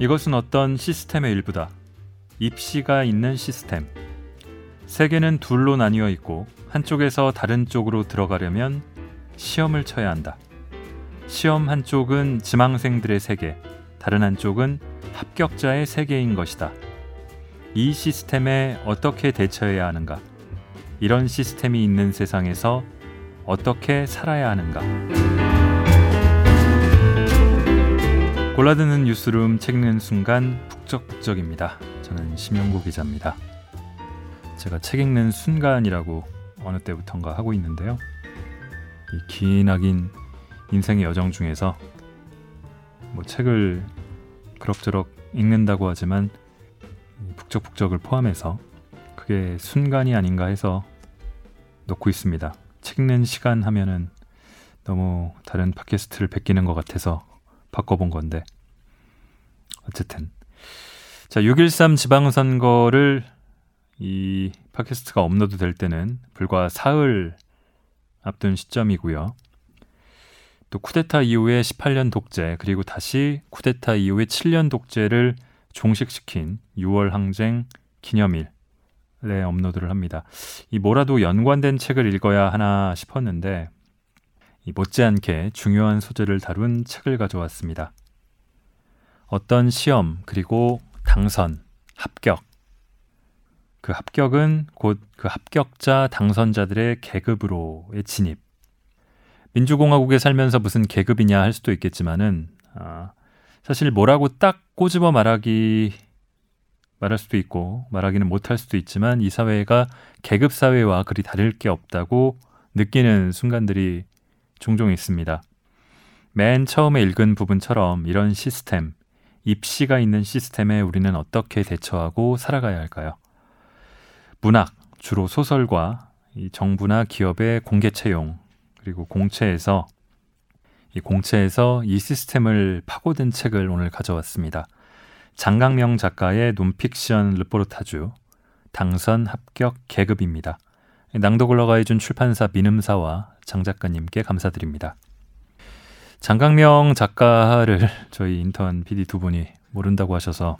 이것은 어떤 시스템의 일부다. 입시가 있는 시스템. 세계는 둘로 나뉘어 있고 한쪽에서 다른 쪽으로 들어가려면 시험을 쳐야 한다. 시험 한쪽은 지망생들의 세계, 다른 한쪽은 합격자의 세계인 것이다. 이 시스템에 어떻게 대처해야 하는가? 이런 시스템이 있는 세상에서 어떻게 살아야 하는가? 골라드는 뉴스룸 책 읽는 순간 북적북적입니다. 저는 심영구 기자입니다. 제가 책 읽는 순간이라고 어느 때부턴가 하고 있는데요. 이 기나긴 인생의 여정 중에서 뭐 책을 그럭저럭 읽는다고 하지만 북적북적을 포함해서 그게 순간이 아닌가 해서 놓고 있습니다. 책 읽는 시간 하면은 너무 다른 팟캐스트를 베끼는 것 같아서 바꿔본 건데 어쨌든 자 6.13 지방선거를 이 팟캐스트가 업로드 될 때는 불과 사흘 앞둔 시점이고요. 또 쿠데타 이후에 18년 독재 그리고 다시 쿠데타 이후에 7년 독재를 종식시킨 6월 항쟁 기념일에 업로드를 합니다. 이 뭐라도 연관된 책을 읽어야 하나 싶었는데 이 못지않게 중요한 소재를 다룬 책을 가져왔습니다. 어떤 시험 그리고 당선, 합격 그 합격은 곧 그 합격자 당선자들의 계급으로의 진입 민주공화국에 살면서 무슨 계급이냐 할 수도 있겠지만은 아, 사실 뭐라고 딱 꼬집어 말하기 말할 수도 있고 말하기는 못할 수도 있지만 이 사회가 계급 사회와 그리 다를 게 없다고 느끼는 순간들이 종종 있습니다. 맨 처음에 읽은 부분처럼 이런 시스템, 입시가 있는 시스템에 우리는 어떻게 대처하고 살아가야 할까요? 문학, 주로 소설과 정부나 기업의 공개 채용, 그리고 공채에서 이 공채에서 이 시스템을 파고든 책을 오늘 가져왔습니다. 장강명 작가의 논픽션 르포르타주 당선 합격 계급입니다. 낭독을 허가해준 출판사 민음사와 장 작가님께 감사드립니다. 장강명 작가를 저희 인턴 PD 두 분이 모른다고 하셔서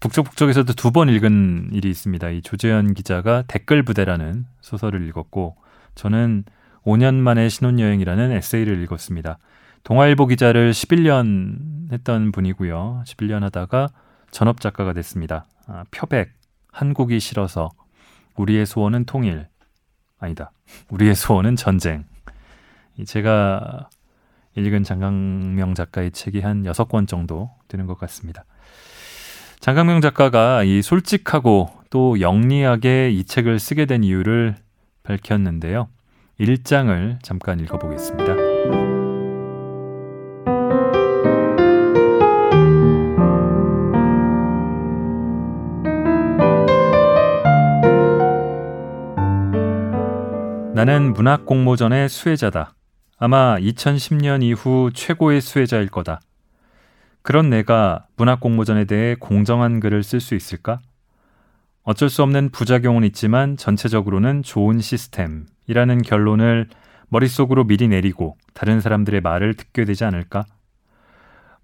북적북적에서도 두 번 읽은 일이 있습니다. 이 조재현 기자가 댓글 부대라는 소설을 읽었고 저는 5년 만에 신혼여행이라는 에세이를 읽었습니다. 동아일보 기자를 11년 했던 분이고요. 11년 하다가 전업 작가가 됐습니다. 아, 표백, 한국이 싫어서, 우리의 소원은 통일. 아니다. 우리의 소원은 전쟁. 제가 읽은 장강명 작가의 책이 한 6권 정도 되는 것 같습니다. 장강명 작가가 이 솔직하고 또 영리하게 이 책을 쓰게 된 이유를 밝혔는데요. 1장을 잠깐 읽어보겠습니다. 나는 문학 공모전의 수혜자다. 아마 2010년 이후 최고의 수혜자일 거다. 그런 내가 문학 공모전에 대해 공정한 글을 쓸 수 있을까? 어쩔 수 없는 부작용은 있지만 전체적으로는 좋은 시스템이라는 결론을 머릿속으로 미리 내리고 다른 사람들의 말을 듣게 되지 않을까?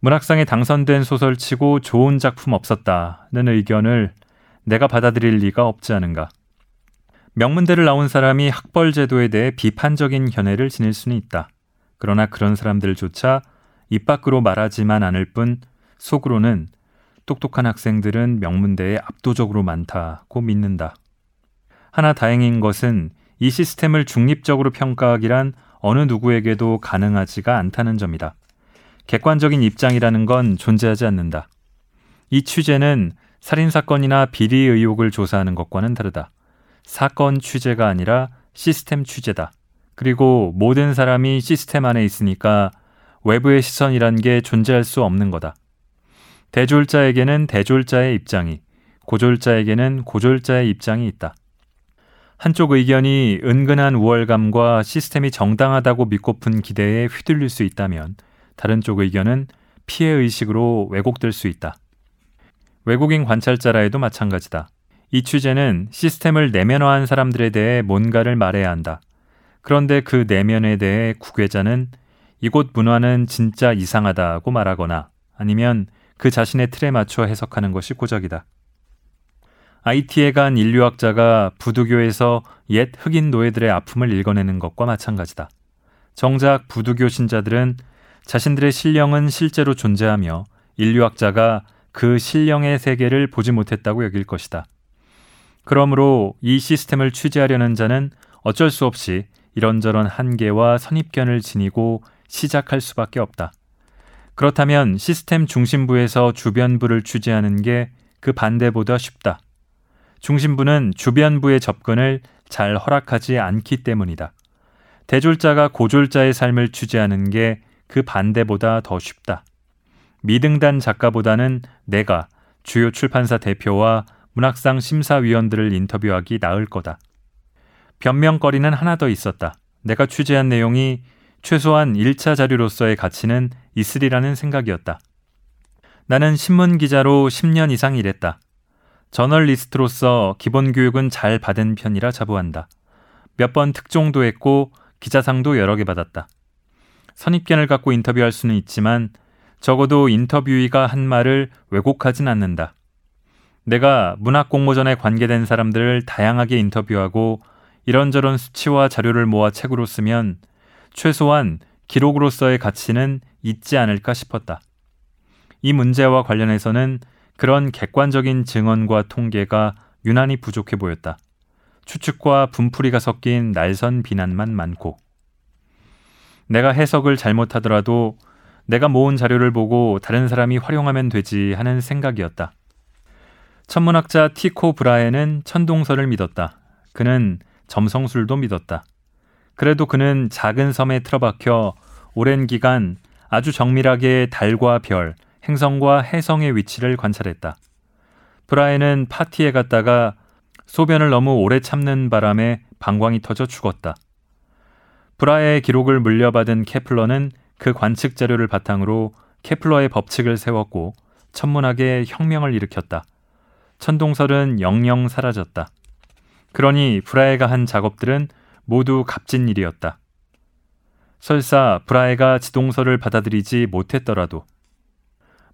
문학상에 당선된 소설치고 좋은 작품 없었다는 의견을 내가 받아들일 리가 없지 않은가? 명문대를 나온 사람이 학벌 제도에 대해 비판적인 견해를 지닐 수는 있다. 그러나 그런 사람들조차 입 밖으로 말하지만 않을 뿐 속으로는 똑똑한 학생들은 명문대에 압도적으로 많다고 믿는다. 하나 다행인 것은 이 시스템을 중립적으로 평가하기란 어느 누구에게도 가능하지가 않다는 점이다. 객관적인 입장이라는 건 존재하지 않는다. 이 취재는 살인사건이나 비리 의혹을 조사하는 것과는 다르다. 사건 취재가 아니라 시스템 취재다. 그리고 모든 사람이 시스템 안에 있으니까 외부의 시선이란 게 존재할 수 없는 거다. 대졸자에게는 대졸자의 입장이, 고졸자에게는 고졸자의 입장이 있다. 한쪽 의견이 은근한 우월감과 시스템이 정당하다고 믿고픈 기대에 휘둘릴 수 있다면 다른 쪽 의견은 피해 의식으로 왜곡될 수 있다. 외국인 관찰자라 해도 마찬가지다. 이 취재는 시스템을 내면화한 사람들에 대해 뭔가를 말해야 한다. 그런데 그 내면에 대해 국외자는 이곳 문화는 진짜 이상하다고 말하거나 아니면 그 자신의 틀에 맞춰 해석하는 것이 고작이다. IT에 간 인류학자가 부두교에서 옛 흑인 노예들의 아픔을 읽어내는 것과 마찬가지다. 정작 부두교 신자들은 자신들의 신령은 실제로 존재하며 인류학자가 그 신령의 세계를 보지 못했다고 여길 것이다. 그러므로 이 시스템을 취재하려는 자는 어쩔 수 없이 이런저런 한계와 선입견을 지니고 시작할 수밖에 없다. 그렇다면 시스템 중심부에서 주변부를 취재하는 게 그 반대보다 쉽다. 중심부는 주변부의 접근을 잘 허락하지 않기 때문이다. 대졸자가 고졸자의 삶을 취재하는 게 그 반대보다 더 쉽다. 미등단 작가보다는 내가 주요 출판사 대표와 문학상 심사위원들을 인터뷰하기 나을 거다. 변명거리는 하나 더 있었다. 내가 취재한 내용이 최소한 1차 자료로서의 가치는 있으리라는 생각이었다. 나는 신문 기자로 10년 이상 일했다. 저널리스트로서 기본 교육은 잘 받은 편이라 자부한다. 몇 번 특종도 했고 기자상도 여러 개 받았다. 선입견을 갖고 인터뷰할 수는 있지만 적어도 인터뷰이가 한 말을 왜곡하진 않는다. 내가 문학 공모전에 관계된 사람들을 다양하게 인터뷰하고 이런저런 수치와 자료를 모아 책으로 쓰면 최소한 기록으로서의 가치는 있지 않을까 싶었다. 이 문제와 관련해서는 그런 객관적인 증언과 통계가 유난히 부족해 보였다. 추측과 분풀이가 섞인 날선 비난만 많고. 내가 해석을 잘못하더라도 내가 모은 자료를 보고 다른 사람이 활용하면 되지 하는 생각이었다. 천문학자 티코 브라에는 천동설을 믿었다. 그는 점성술도 믿었다. 그래도 그는 작은 섬에 틀어박혀 오랜 기간 아주 정밀하게 달과 별, 행성과 해성의 위치를 관찰했다. 브라에는 파티에 갔다가 소변을 너무 오래 참는 바람에 방광이 터져 죽었다. 브라의 기록을 물려받은 케플러는 그 관측 자료를 바탕으로 케플러의 법칙을 세웠고 천문학에 혁명을 일으켰다. 천동설은 영영 사라졌다. 그러니 브라에가 한 작업들은 모두 값진 일이었다. 설사 브라에가 지동설을 받아들이지 못했더라도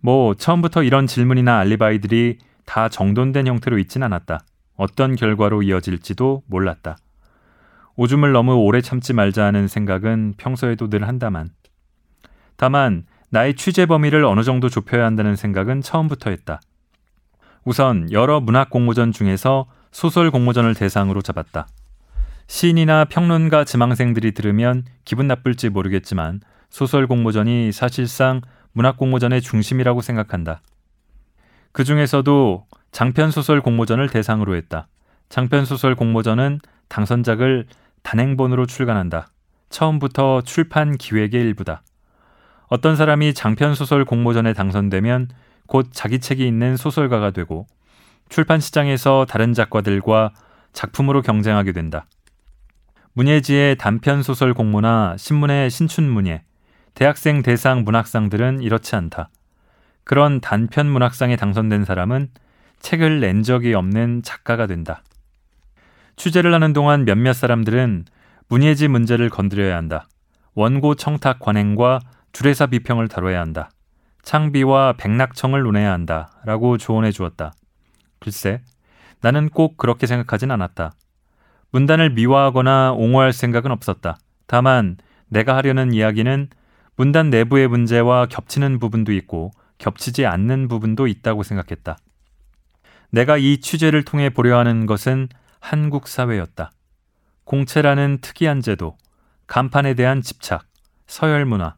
뭐 처음부터 이런 질문이나 알리바이들이 다 정돈된 형태로 있진 않았다. 어떤 결과로 이어질지도 몰랐다. 오줌을 너무 오래 참지 말자 하는 생각은 평소에도 늘 한다만. 다만 나의 취재 범위를 어느 정도 좁혀야 한다는 생각은 처음부터 했다. 우선 여러 문학 공모전 중에서 소설 공모전을 대상으로 잡았다. 시인이나 평론가 지망생들이 들으면 기분 나쁠지 모르겠지만 소설 공모전이 사실상 문학 공모전의 중심이라고 생각한다. 그 중에서도 장편 소설 공모전을 대상으로 했다. 장편 소설 공모전은 당선작을 단행본으로 출간한다. 처음부터 출판 기획의 일부다. 어떤 사람이 장편 소설 공모전에 당선되면 곧 자기 책이 있는 소설가가 되고 출판 시장에서 다른 작가들과 작품으로 경쟁하게 된다. 문예지의 단편 소설 공모나 신문의 신춘 문예, 대학생 대상 문학상들은 이렇지 않다. 그런 단편 문학상에 당선된 사람은 책을 낸 적이 없는 작가가 된다. 취재를 하는 동안 몇몇 사람들은 문예지 문제를 건드려야 한다. 원고 청탁 관행과 주례사 비평을 다뤄야 한다. 창비와 백낙청을 논해야 한다. 라고 조언해 주었다. 글쎄, 나는 꼭 그렇게 생각하진 않았다. 문단을 미화하거나 옹호할 생각은 없었다. 다만 내가 하려는 이야기는 문단 내부의 문제와 겹치는 부분도 있고 겹치지 않는 부분도 있다고 생각했다. 내가 이 취재를 통해 보려 하는 것은 한국 사회였다. 공채라는 특이한 제도, 간판에 대한 집착, 서열 문화,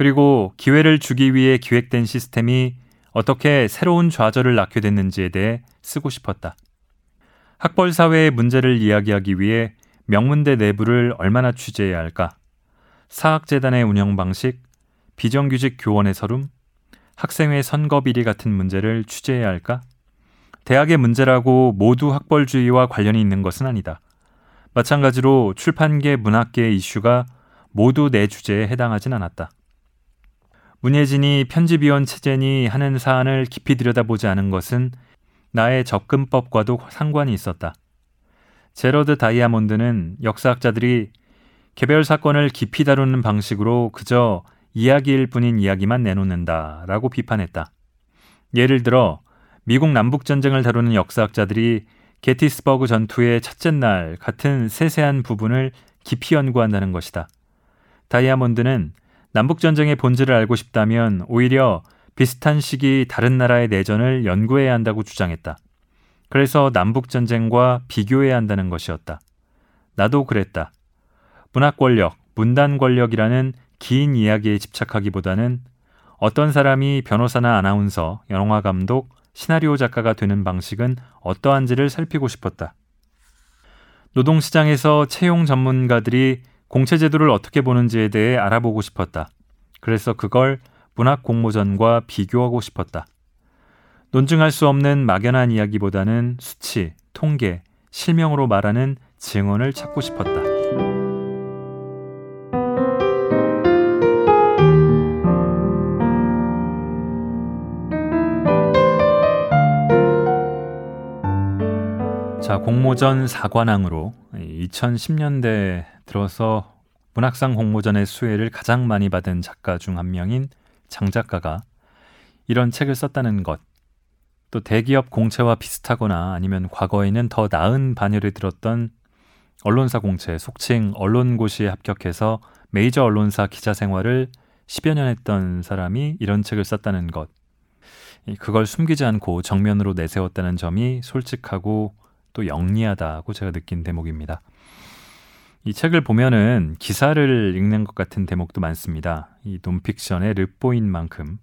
그리고 기회를 주기 위해 기획된 시스템이 어떻게 새로운 좌절을 낳게 됐는지에 대해 쓰고 싶었다. 학벌 사회의 문제를 이야기하기 위해 명문대 내부를 얼마나 취재해야 할까? 사학재단의 운영 방식, 비정규직 교원의 서름, 학생회 선거 비리 같은 문제를 취재해야 할까? 대학의 문제라고 모두 학벌주의와 관련이 있는 것은 아니다. 마찬가지로 출판계, 문학계의 이슈가 모두 내 주제에 해당하진 않았다. 문예진이 편집위원 체제니 하는 사안을 깊이 들여다보지 않은 것은 나의 접근법과도 상관이 있었다. 제러드 다이아몬드는 역사학자들이 개별 사건을 깊이 다루는 방식으로 그저 이야기일 뿐인 이야기만 내놓는다 라고 비판했다. 예를 들어 미국 남북 전쟁을 다루는 역사학자들이 게티스버그 전투의 첫째 날 같은 세세한 부분을 깊이 연구한다는 것이다. 다이아몬드는 남북 전쟁의 본질을 알고 싶다면 오히려 비슷한 시기 다른 나라의 내전을 연구해야 한다고 주장했다. 그래서 남북 전쟁과 비교해야 한다는 것이었다. 나도 그랬다. 문학 권력, 문단 권력이라는 긴 이야기에 집착하기보다는 어떤 사람이 변호사나 아나운서, 영화 감독, 시나리오 작가가 되는 방식은 어떠한지를 살피고 싶었다. 노동시장에서 채용 전문가들이 공채 제도를 어떻게 보는지에 대해 알아보고 싶었다. 그래서 그걸 문학 공모전과 비교하고 싶었다. 논증할 수 없는 막연한 이야기보다는 수치, 통계, 실명으로 말하는 증언을 찾고 싶었다. 자, 공모전 4관왕으로 2010년대 들어서 문학상 공모전의 수혜를 가장 많이 받은 작가 중 한 명인 장 작가가 이런 책을 썼다는 것, 또 대기업 공채와 비슷하거나 아니면 과거에는 더 나은 반열을 들었던 언론사 공채, 속칭 언론고시에 합격해서 메이저 언론사 기자 생활을 10여 년 했던 사람이 이런 책을 썼다는 것. 그걸 숨기지 않고 정면으로 내세웠다는 점이 솔직하고 또 영리하다고 제가 느낀 대목입니다. 이 책을 보면은 기사를 읽는 것 같은 대목도 많습니다. 이 논픽션의 르보인 만큼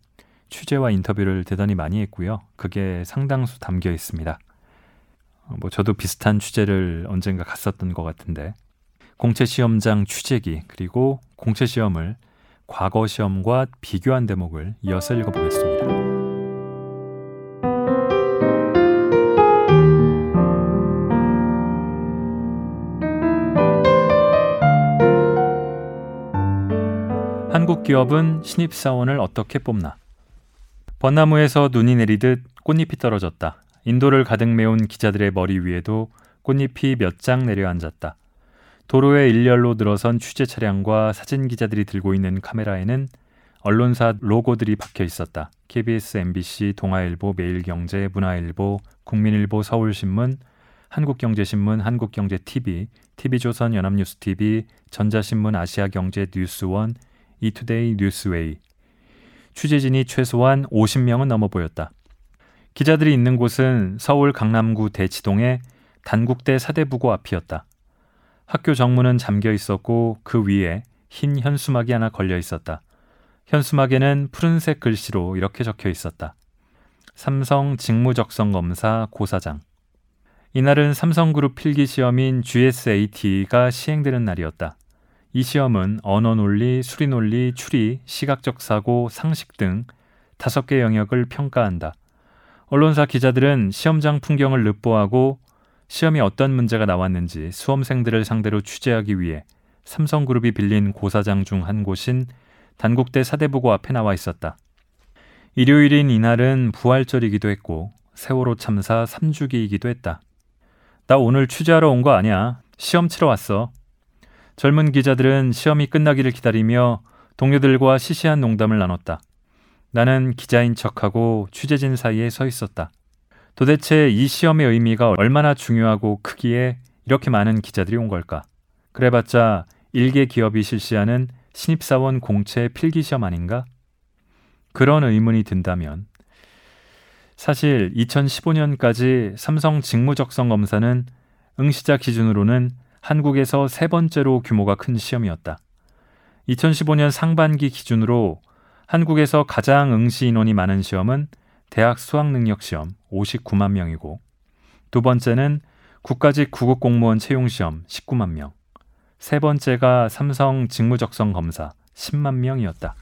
취재와 인터뷰를 대단히 많이 했고요. 그게 상당수 담겨 있습니다. 어, 뭐 저도 비슷한 취재를 언젠가 갔었던 것 같은데 공채 시험장 취재기 그리고 공채 시험을 과거 시험과 비교한 대목을 이어서 읽어보겠습니다. 한국 기업은 신입사원을 어떻게 뽑나? 벚나무에서 눈이 내리듯 꽃잎이 떨어졌다. 인도를 가득 메운 기자들의 머리 위에도 꽃잎이 몇 장 내려앉았다. 도로에 일렬로 늘어선 취재 차량과 사진 기자들이 들고 있는 카메라에는 언론사 로고들이 박혀 있었다. KBS, MBC, 동아일보, 매일경제, 문화일보, 국민일보, 서울신문, 한국경제신문, 한국경제TV, TV조선, 연합뉴스TV, 전자신문, 아시아경제, 뉴스원, 이투데이 뉴스웨이. 취재진이 최소한 50명은 넘어 보였다. 기자들이 있는 곳은 서울 강남구 대치동의 단국대 사대부고 앞이었다. 학교 정문은 잠겨 있었고 그 위에 흰 현수막이 하나 걸려 있었다. 현수막에는 푸른색 글씨로 이렇게 적혀 있었다. 삼성 직무적성 검사 고사장. 이날은 삼성그룹 필기 시험인 GSAT가 시행되는 날이었다. 이 시험은 언어 논리, 수리 논리, 추리, 시각적 사고, 상식 등 다섯 개 영역을 평가한다. 언론사 기자들은 시험장 풍경을 르보하고 시험이 어떤 문제가 나왔는지 수험생들을 상대로 취재하기 위해 삼성그룹이 빌린 고사장 중 한 곳인 단국대 사대부고 앞에 나와 있었다. 일요일인 이날은 부활절이기도 했고 세월호 참사 3주기이기도 했다. 나 오늘 취재하러 온 거 아니야. 시험 치러 왔어. 젊은 기자들은 시험이 끝나기를 기다리며 동료들과 시시한 농담을 나눴다. 나는 기자인 척하고 취재진 사이에 서 있었다. 도대체 이 시험의 의미가 얼마나 중요하고 크기에 이렇게 많은 기자들이 온 걸까? 그래봤자 일개 기업이 실시하는 신입사원 공채 필기시험 아닌가? 그런 의문이 든다면 사실 2015년까지 삼성 직무적성 검사는 응시자 기준으로는 한국에서 세 번째로 규모가 큰 시험이었다. 2015년 상반기 기준으로 한국에서 가장 응시 인원이 많은 시험은 대학 수학능력 시험 59만 명이고 두 번째는 국가직 구급 공무원 채용 시험 19만 명. 세 번째가 삼성 직무적성 검사 10만 명이었다.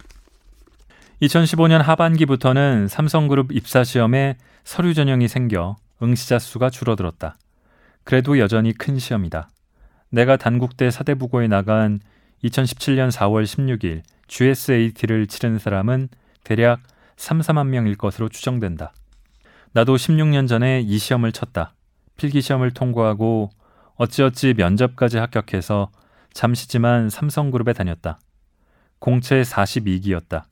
2015년 하반기부터는 삼성그룹 입사 시험에 서류 전형이 생겨 응시자 수가 줄어들었다. 그래도 여전히 큰 시험이다. 내가 단국대 사대부고에 나간 2017년 4월 16일 GSAT를 치른 사람은 대략 3, 4만 명일 것으로 추정된다. 나도 16년 전에 이 시험을 쳤다. 필기 시험을 통과하고 어찌어찌 면접까지 합격해서 잠시지만 삼성그룹에 다녔다. 공채 42기였다.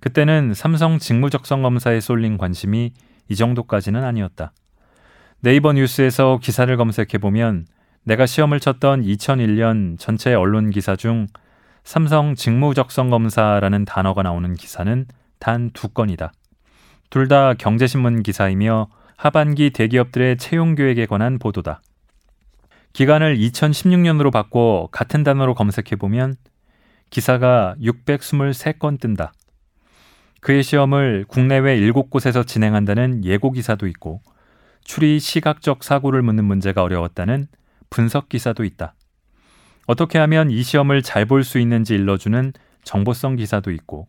그때는 삼성 직무적성 검사에 쏠린 관심이 이 정도까지는 아니었다. 네이버 뉴스에서 기사를 검색해 보면 내가 시험을 쳤던 2001년 전체 언론 기사 중 삼성 직무적성 검사라는 단어가 나오는 기사는 단 두 건이다. 둘 다 경제신문 기사이며 하반기 대기업들의 채용 계획에 관한 보도다. 기간을 2016년으로 바꿔 같은 단어로 검색해 보면 기사가 623건 뜬다. 그의 시험을 국내외 7곳에서 진행한다는 예고 기사도 있고 추리 시각적 사고를 묻는 문제가 어려웠다는 분석 기사도 있다. 어떻게 하면 이 시험을 잘 볼 수 있는지 일러주는 정보성 기사도 있고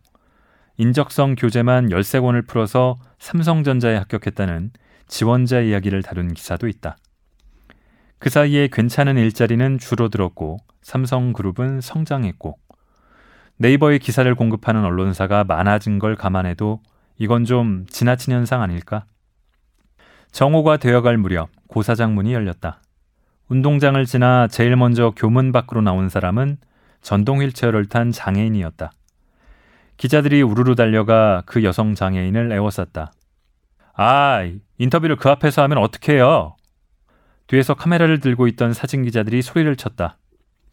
인적성 교재만 13권을 풀어서 삼성전자에 합격했다는 지원자 이야기를 다룬 기사도 있다. 그 사이에 괜찮은 일자리는 줄어들었고 삼성그룹은 성장했고 네이버의 기사를 공급하는 언론사가 많아진 걸 감안해도 이건 좀 지나친 현상 아닐까? 정오가 되어갈 무렵 고사장 문이 열렸다. 운동장을 지나 제일 먼저 교문 밖으로 나온 사람은 전동 휠체어를 탄 장애인이었다. 기자들이 우르르 달려가 그 여성 장애인을 애워쌌다. 아, 인터뷰를 그 앞에서 하면 어떡해요? 뒤에서 카메라를 들고 있던 사진 기자들이 소리를 쳤다.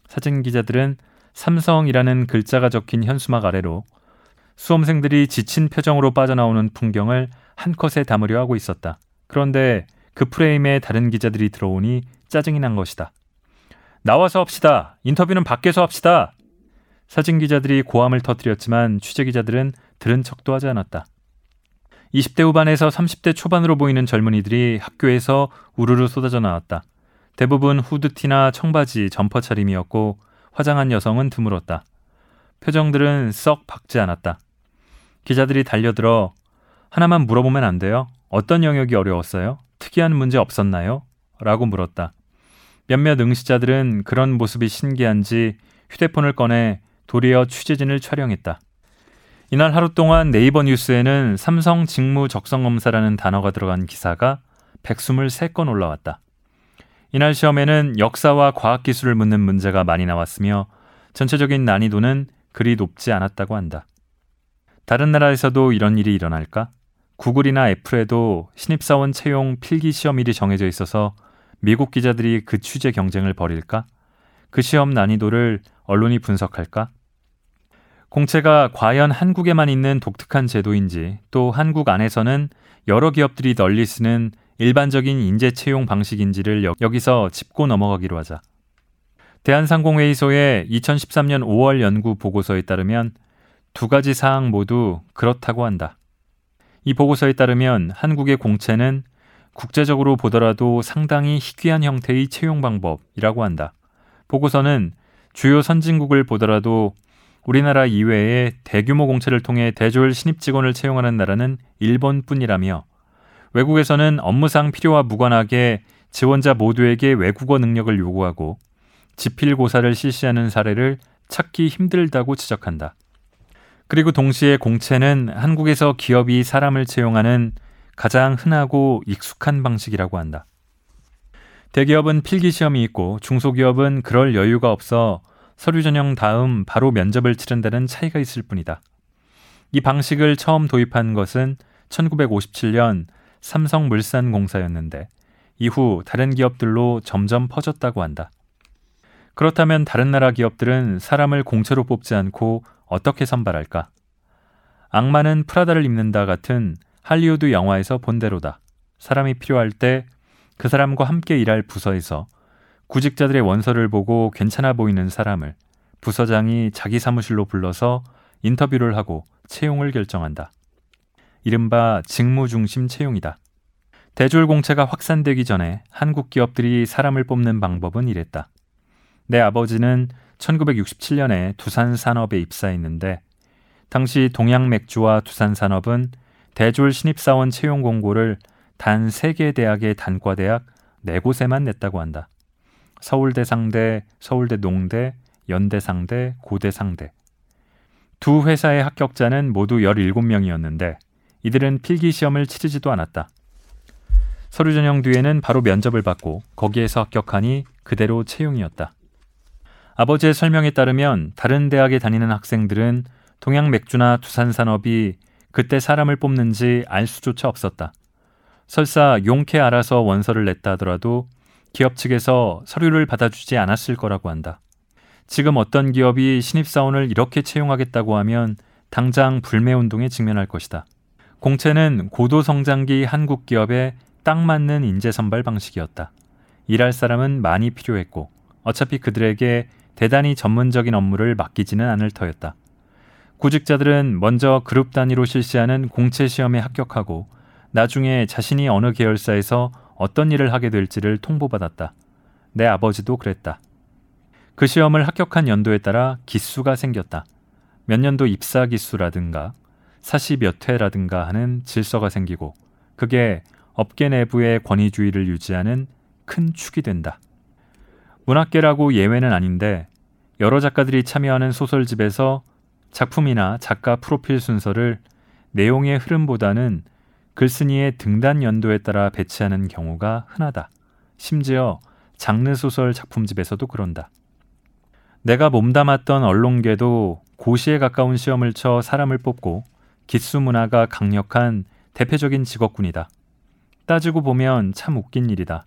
사진 기자들은 삼성이라는 글자가 적힌 현수막 아래로 수험생들이 지친 표정으로 빠져나오는 풍경을 한 컷에 담으려 하고 있었다. 그런데 그 프레임에 다른 기자들이 들어오니 짜증이 난 것이다. 나와서 합시다. 인터뷰는 밖에서 합시다. 사진 기자들이 고함을 터뜨렸지만 취재 기자들은 들은 척도 하지 않았다. 20대 후반에서 30대 초반으로 보이는 젊은이들이 학교에서 우르르 쏟아져 나왔다. 대부분 후드티나 청바지, 점퍼 차림이었고 화장한 여성은 드물었다. 표정들은 썩 밝지 않았다. 기자들이 달려들어 하나만 물어보면 안 돼요? 어떤 영역이 어려웠어요? 특이한 문제 없었나요? 라고 물었다. 몇몇 응시자들은 그런 모습이 신기한지 휴대폰을 꺼내 도리어 취재진을 촬영했다. 이날 하루 동안 네이버 뉴스에는 삼성 직무 적성 검사라는 단어가 들어간 기사가 123건 올라왔다. 이날 시험에는 역사와 과학 기술을 묻는 문제가 많이 나왔으며 전체적인 난이도는 그리 높지 않았다고 한다. 다른 나라에서도 이런 일이 일어날까? 구글이나 애플에도 신입사원 채용 필기 시험일이 정해져 있어서 미국 기자들이 그 취재 경쟁을 벌일까? 그 시험 난이도를 언론이 분석할까? 공채가 과연 한국에만 있는 독특한 제도인지 또 한국 안에서는 여러 기업들이 널리 쓰는 일반적인 인재 채용 방식인지를 여기서 짚고 넘어가기로 하자. 대한상공회의소의 2013년 5월 연구 보고서에 따르면 두 가지 사항 모두 그렇다고 한다. 이 보고서에 따르면 한국의 공채는 국제적으로 보더라도 상당히 희귀한 형태의 채용 방법이라고 한다. 보고서는 주요 선진국을 보더라도 우리나라 이외에 대규모 공채를 통해 대졸 신입 직원을 채용하는 나라는 일본뿐이라며 외국에서는 업무상 필요와 무관하게 지원자 모두에게 외국어 능력을 요구하고 지필고사를 실시하는 사례를 찾기 힘들다고 지적한다. 그리고 동시에 공채는 한국에서 기업이 사람을 채용하는 가장 흔하고 익숙한 방식이라고 한다. 대기업은 필기 시험이 있고 중소기업은 그럴 여유가 없어 서류 전형 다음 바로 면접을 치른다는 차이가 있을 뿐이다. 이 방식을 처음 도입한 것은 1957년 삼성물산공사였는데 이후 다른 기업들로 점점 퍼졌다고 한다. 그렇다면 다른 나라 기업들은 사람을 공채로 뽑지 않고 어떻게 선발할까? 악마는 프라다를 입는다 같은 할리우드 영화에서 본 대로다. 사람이 필요할 때 그 사람과 함께 일할 부서에서 구직자들의 원서를 보고 괜찮아 보이는 사람을 부서장이 자기 사무실로 불러서 인터뷰를 하고 채용을 결정한다. 이른바 직무 중심 채용이다. 대졸 공채가 확산되기 전에 한국 기업들이 사람을 뽑는 방법은 이랬다. 내 아버지는 1967년에 두산 산업에 입사했는데 당시 동양 맥주와 두산 산업은 대졸 신입사원 채용 공고를 단 3개 대학의 단과대학 4곳에만 냈다고 한다. 서울대 상대, 서울대 농대, 연대 상대, 고대 상대. 두 회사의 합격자는 모두 17명이었는데 이들은 필기 시험을 치르지도 않았다. 서류 전형 뒤에는 바로 면접을 받고 거기에서 합격하니 그대로 채용이었다. 아버지의 설명에 따르면 다른 대학에 다니는 학생들은 동양 맥주나 두산 산업이 그때 사람을 뽑는지 알 수조차 없었다. 설사 용케 알아서 원서를 냈다 하더라도 기업 측에서 서류를 받아주지 않았을 거라고 한다. 지금 어떤 기업이 신입사원을 이렇게 채용하겠다고 하면 당장 불매운동에 직면할 것이다. 공채는 고도 성장기 한국 기업에 딱 맞는 인재 선발 방식이었다. 일할 사람은 많이 필요했고 어차피 그들에게 대단히 전문적인 업무를 맡기지는 않을 터였다. 구직자들은 먼저 그룹 단위로 실시하는 공채 시험에 합격하고 나중에 자신이 어느 계열사에서 어떤 일을 하게 될지를 통보받았다. 내 아버지도 그랬다. 그 시험을 합격한 연도에 따라 기수가 생겼다. 몇 년도 입사 기수라든가 사시 몇 회라든가 하는 질서가 생기고 그게 업계 내부의 권위주의를 유지하는 큰 축이 된다. 문학계라고 예외는 아닌데 여러 작가들이 참여하는 소설집에서 작품이나 작가 프로필 순서를 내용의 흐름보다는 글쓴이의 등단 연도에 따라 배치하는 경우가 흔하다. 심지어 장르 소설 작품집에서도 그런다. 내가 몸담았던 언론계도 고시에 가까운 시험을 쳐 사람을 뽑고 기수 문화가 강력한 대표적인 직업군이다. 따지고 보면 참 웃긴 일이다.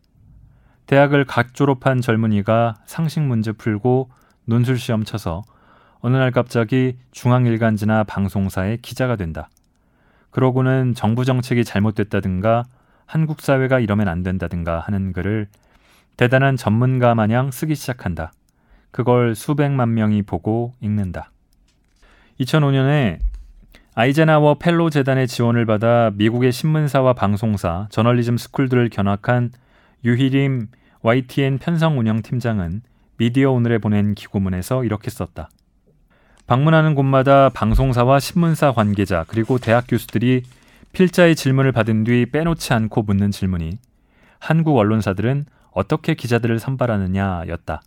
대학을 갓 졸업한 젊은이가 상식 문제 풀고 논술 시험 쳐서 어느 날 갑자기 중앙일간지나 방송사의 기자가 된다. 그러고는 정부 정책이 잘못됐다든가 한국 사회가 이러면 안 된다든가 하는 글을 대단한 전문가 마냥 쓰기 시작한다. 그걸 수백만 명이 보고 읽는다. 2005년에 아이젠하워 펠로 재단의 지원을 받아 미국의 신문사와 방송사, 저널리즘 스쿨들을 견학한 유희림 YTN 편성 운영 팀장은 미디어 오늘에 보낸 기고문에서 이렇게 썼다. 방문하는 곳마다 방송사와 신문사 관계자 그리고 대학 교수들이 필자의 질문을 받은 뒤 빼놓지 않고 묻는 질문이 한국 언론사들은 어떻게 기자들을 선발하느냐였다.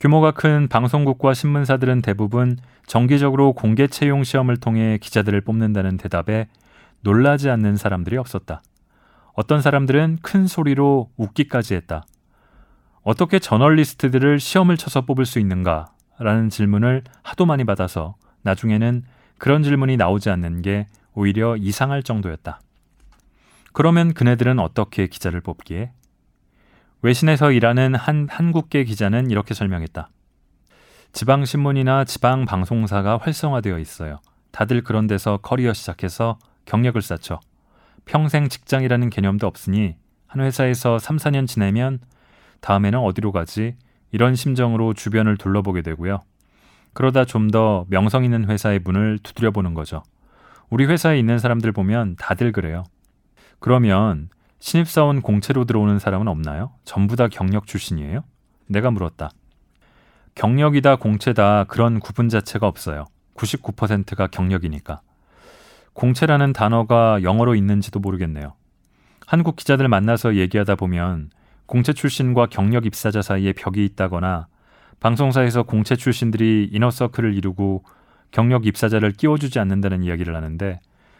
규모가 큰 방송국과 신문사들은 대부분 정기적으로 공개 채용 시험을 통해 기자들을 뽑는다는 대답에 놀라지 않는 사람들이 없었다. 어떤 사람들은 큰 소리로 웃기까지 했다. 어떻게 저널리스트들을 시험을 쳐서 뽑을 수 있는가? 라는 질문을 하도 많이 받아서 나중에는 그런 질문이 나오지 않는 게 오히려 이상할 정도였다. 그러면 그네들은 어떻게 기자를 뽑기에? 외신에서 일하는 한 한국계 기자는 이렇게 설명했다. 지방신문이나 지방방송사가 활성화되어 있어요. 다들 그런 데서 커리어 시작해서 경력을 쌓죠. 평생 직장이라는 개념도 없으니 한 회사에서 3, 4년 지내면 다음에는 어디로 가지? 이런 심정으로 주변을 둘러보게 되고요. 그러다 좀 더 명성 있는 회사의 문을 두드려 보는 거죠. 우리 회사에 있는 사람들 보면 다들 그래요. 그러면 신입사원 공채로 들어오는 사람은 없나요? 전부 다 경력 출신이에요? 내가 물었다. 경력이다 공채다 그런 구분 자체가 없어요. 99%가 경력이니까. 공채라는 단어가 영어로 있는지도 모르겠네요. 한국 기자들 만나서 얘기하다 보면 공채 출신과 경력 입사자 사이에 벽이 있다거나 방송사에서 공채 출신들이 이너서클을 이루고 경력 입사자를 끼워주지 않는다는 이야기를 하는데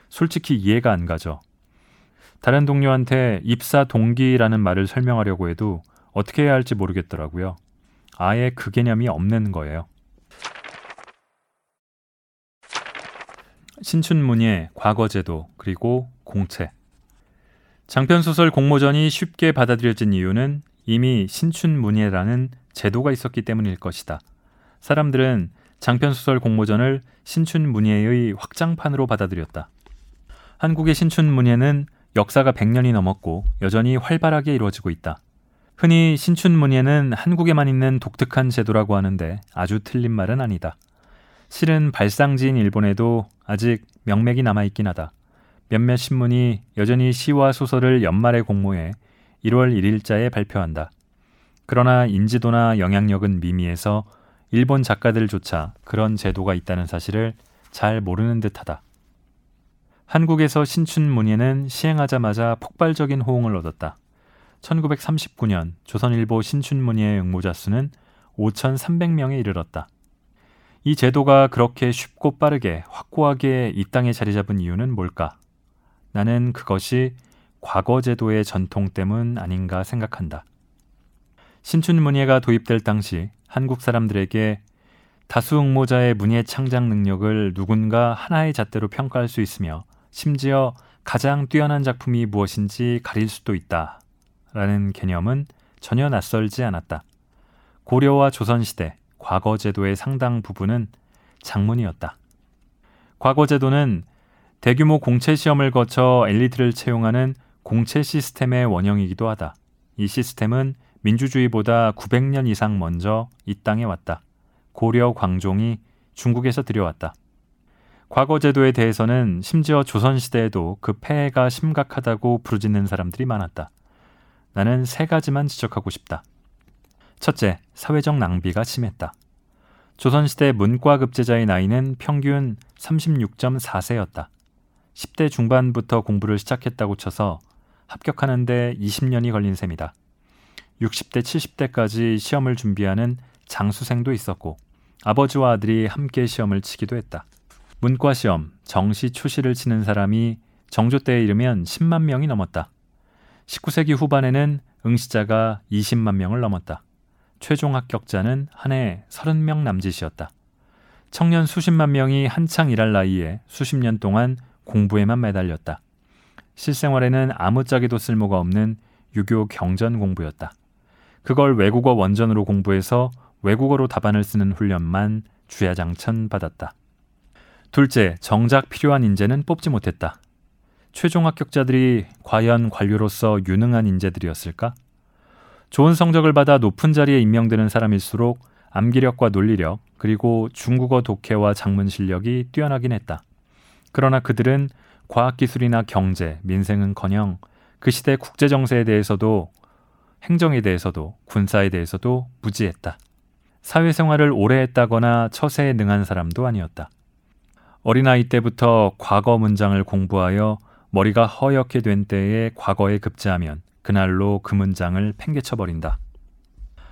솔직히 이해가 안 가죠. 다른 동료한테 입사 동기라는 말을 설명하려고 해도 어떻게 해야 할지 모르겠더라고요. 아예 그 개념이 없는 거예요. 신춘문예, 과거제도, 그리고 공채. 장편소설 공모전이 쉽게 받아들여진 이유는 이미 신춘문예라는 제도가 있었기 때문일 것이다. 사람들은 장편소설 공모전을 신춘문예의 확장판으로 받아들였다. 한국의 신춘문예는 역사가 100년이 넘었고 여전히 활발하게 이루어지고 있다. 흔히 신춘문예는 한국에만 있는 독특한 제도라고 하는데 아주 틀린 말은 아니다. 실은 발상지인 일본에도 아직 명맥이 남아있긴 하다. 몇몇 신문이 여전히 시와 소설을 연말에 공모해 1월 1일자에 발표한다. 그러나 인지도나 영향력은 미미해서 일본 작가들조차 그런 제도가 있다는 사실을 잘 모르는 듯하다. 한국에서 신춘문예는 시행하자마자 폭발적인 호응을 얻었다. 1939년 조선일보 신춘문예 응모자 수는 5,300명에 이르렀다. 이 제도가 그렇게 쉽고 빠르게 확고하게 이 땅에 자리 잡은 이유는 뭘까? 나는 그것이 과거 제도의 전통 때문 아닌가 생각한다. 신춘 문예가 도입될 당시 한국 사람들에게 다수 응모자의 문예 창작 능력을 누군가 하나의 잣대로 평가할 수 있으며 심지어 가장 뛰어난 작품이 무엇인지 가릴 수도 있다. 라는 개념은 전혀 낯설지 않았다. 고려와 조선시대 과거 제도의 상당 부분은 장문이었다. 과거 제도는 대규모 공채 시험을 거쳐 엘리트를 채용하는 공채 시스템의 원형이기도 하다. 이 시스템은 민주주의보다 900년 이상 먼저 이 땅에 왔다. 고려 광종이 중국에서 들여왔다. 과거 제도에 대해서는 심지어 조선시대에도 그 폐해가 심각하다고 부르짖는 사람들이 많았다. 나는 세 가지만 지적하고 싶다. 첫째, 사회적 낭비가 심했다. 조선시대 문과급제자의 나이는 평균 36.4세였다. 10대 중반부터 공부를 시작했다고 쳐서 합격하는데 20년이 걸린 셈이다. 60대, 70대까지 시험을 준비하는 장수생도 있었고 아버지와 아들이 함께 시험을 치기도 했다. 문과 시험, 정시 초시를 치는 사람이 정조 때에 이르면 10만 명이 넘었다. 19세기 후반에는 응시자가 20만 명을 넘었다. 최종 합격자는 한 해 30명 남짓이었다. 청년 수십만 명이 한창 일할 나이에 수십 년 동안 공부에만 매달렸다. 실생활에는 아무짝에도 쓸모가 없는 유교 경전 공부였다. 그걸 외국어 원전으로 공부해서 외국어로 답안을 쓰는 훈련만 주야장천 받았다. 둘째, 정작 필요한 인재는 뽑지 못했다. 최종 합격자들이 과연 관료로서 유능한 인재들이었을까? 좋은 성적을 받아 높은 자리에 임명되는 사람일수록 암기력과 논리력, 그리고 중국어 독해와 작문 실력이 뛰어나긴 했다. 그러나 그들은 과학기술이나 경제, 민생은커녕 그 시대 국제 정세에 대해서도 행정에 대해서도 군사에 대해서도 무지했다. 사회생활을 오래 했다거나 처세에 능한 사람도 아니었다. 어린아이 때부터 과거 문장을 공부하여 머리가 허옇게 된 때에 과거에 급제하면 그날로 그 문장을 팽개쳐 버린다.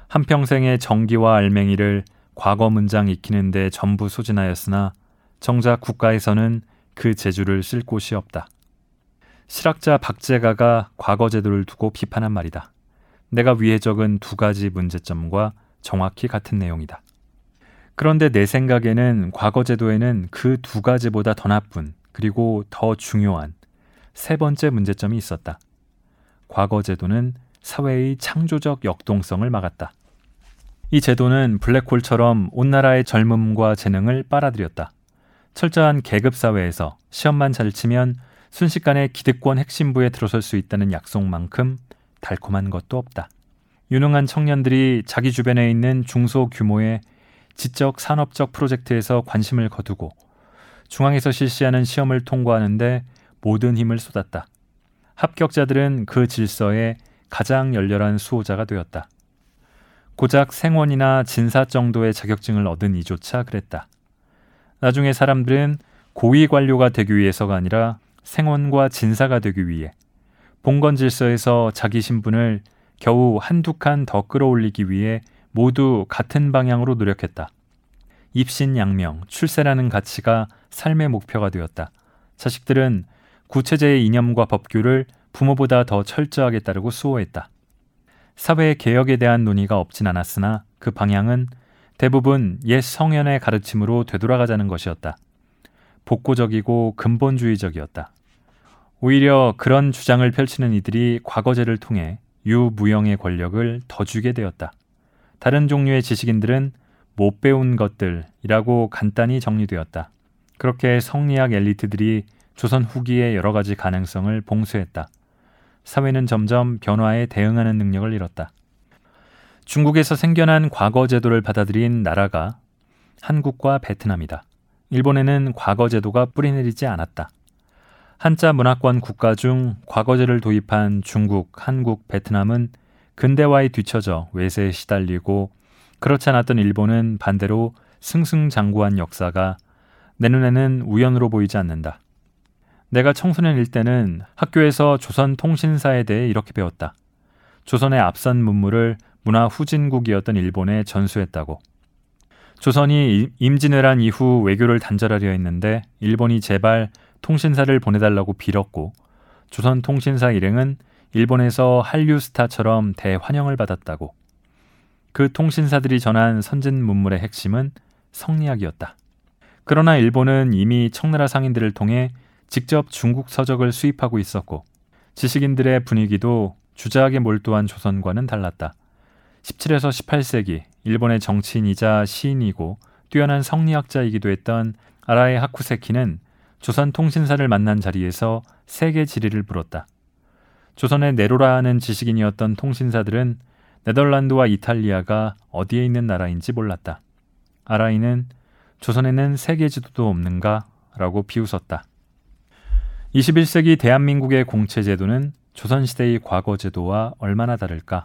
한평생의 정기와 알맹이를 과거 문장 익히는데 전부 소진하였으나 정작 국가에서는 그 재주를 쓸 곳이 없다. 실학자 박재가가 과거 제도를 두고 비판한 말이다. 내가 위에 적은 두 가지 문제점과 정확히 같은 내용이다. 그런데 내 생각에는 과거 제도에는 그 두 가지보다 더 나쁜 그리고 더 중요한 세 번째 문제점이 있었다. 과거 제도는 사회의 창조적 역동성을 막았다. 이 제도는 블랙홀처럼 온 나라의 젊음과 재능을 빨아들였다. 철저한 계급 사회에서 시험만 잘 치면 순식간에 기득권 핵심부에 들어설 수 있다는 약속만큼 달콤한 것도 없다. 유능한 청년들이 자기 주변에 있는 중소 규모의 지적 산업적 프로젝트에서 관심을 거두고 중앙에서 실시하는 시험을 통과하는데 모든 힘을 쏟았다. 합격자들은 그 질서에 가장 열렬한 수호자가 되었다. 고작 생원이나 진사 정도의 자격증을 얻은 이조차 그랬다. 나중에 사람들은 고위 관료가 되기 위해서가 아니라 생원과 진사가 되기 위해 봉건 질서에서 자기 신분을 겨우 한두 칸 더 끌어올리기 위해 모두 같은 방향으로 노력했다. 입신양명, 출세라는 가치가 삶의 목표가 되었다. 자식들은 구체제의 이념과 법규를 부모보다 더 철저하게 따르고 수호했다. 사회 개혁에 대한 논의가 없진 않았으나 그 방향은 대부분 옛 성현의 가르침으로 되돌아가자는 것이었다. 복고적이고 근본주의적이었다. 오히려 그런 주장을 펼치는 이들이 과거제를 통해 유무형의 권력을 더 주게 되었다. 다른 종류의 지식인들은 못 배운 것들이라고 간단히 정리되었다. 그렇게 성리학 엘리트들이 조선 후기의 여러 가지 가능성을 봉쇄했다. 사회는 점점 변화에 대응하는 능력을 잃었다. 중국에서 생겨난 과거 제도를 받아들인 나라가 한국과 베트남이다. 일본에는 과거 제도가 뿌리내리지 않았다. 한자 문화권 국가 중 과거제를 도입한 중국, 한국, 베트남은 근대화에 뒤처져 외세에 시달리고 그렇지 않았던 일본은 반대로 승승장구한 역사가 내 눈에는 우연으로 보이지 않는다. 내가 청소년일 때는 학교에서 조선 통신사에 대해 이렇게 배웠다. 조선의 앞선 문물을 문화 후진국이었던 일본에 전수했다고. 조선이 임진왜란 이후 외교를 단절하려 했는데 일본이 제발 통신사를 보내달라고 빌었고 조선 통신사 일행은 일본에서 한류 스타처럼 대환영을 받았다고. 그 통신사들이 전한 선진 문물의 핵심은 성리학이었다. 그러나 일본은 이미 청나라 상인들을 통해 직접 중국 서적을 수입하고 있었고 지식인들의 분위기도 주자하게 몰두한 조선과는 달랐다. 17에서 18세기 일본의 정치인이자 시인이고 뛰어난 성리학자이기도 했던 아라에 하쿠세키는 조선 통신사를 만난 자리에서 세계 지리를 불었다. 조선의 네로라는 지식인이었던 통신사들은 네덜란드와 이탈리아가 어디에 있는 나라인지 몰랐다. 아라이는 조선에는 세계 지도도 없는가? 라고 비웃었다. 21세기 대한민국의 공채제도는 조선시대의 과거제도와 얼마나 다를까?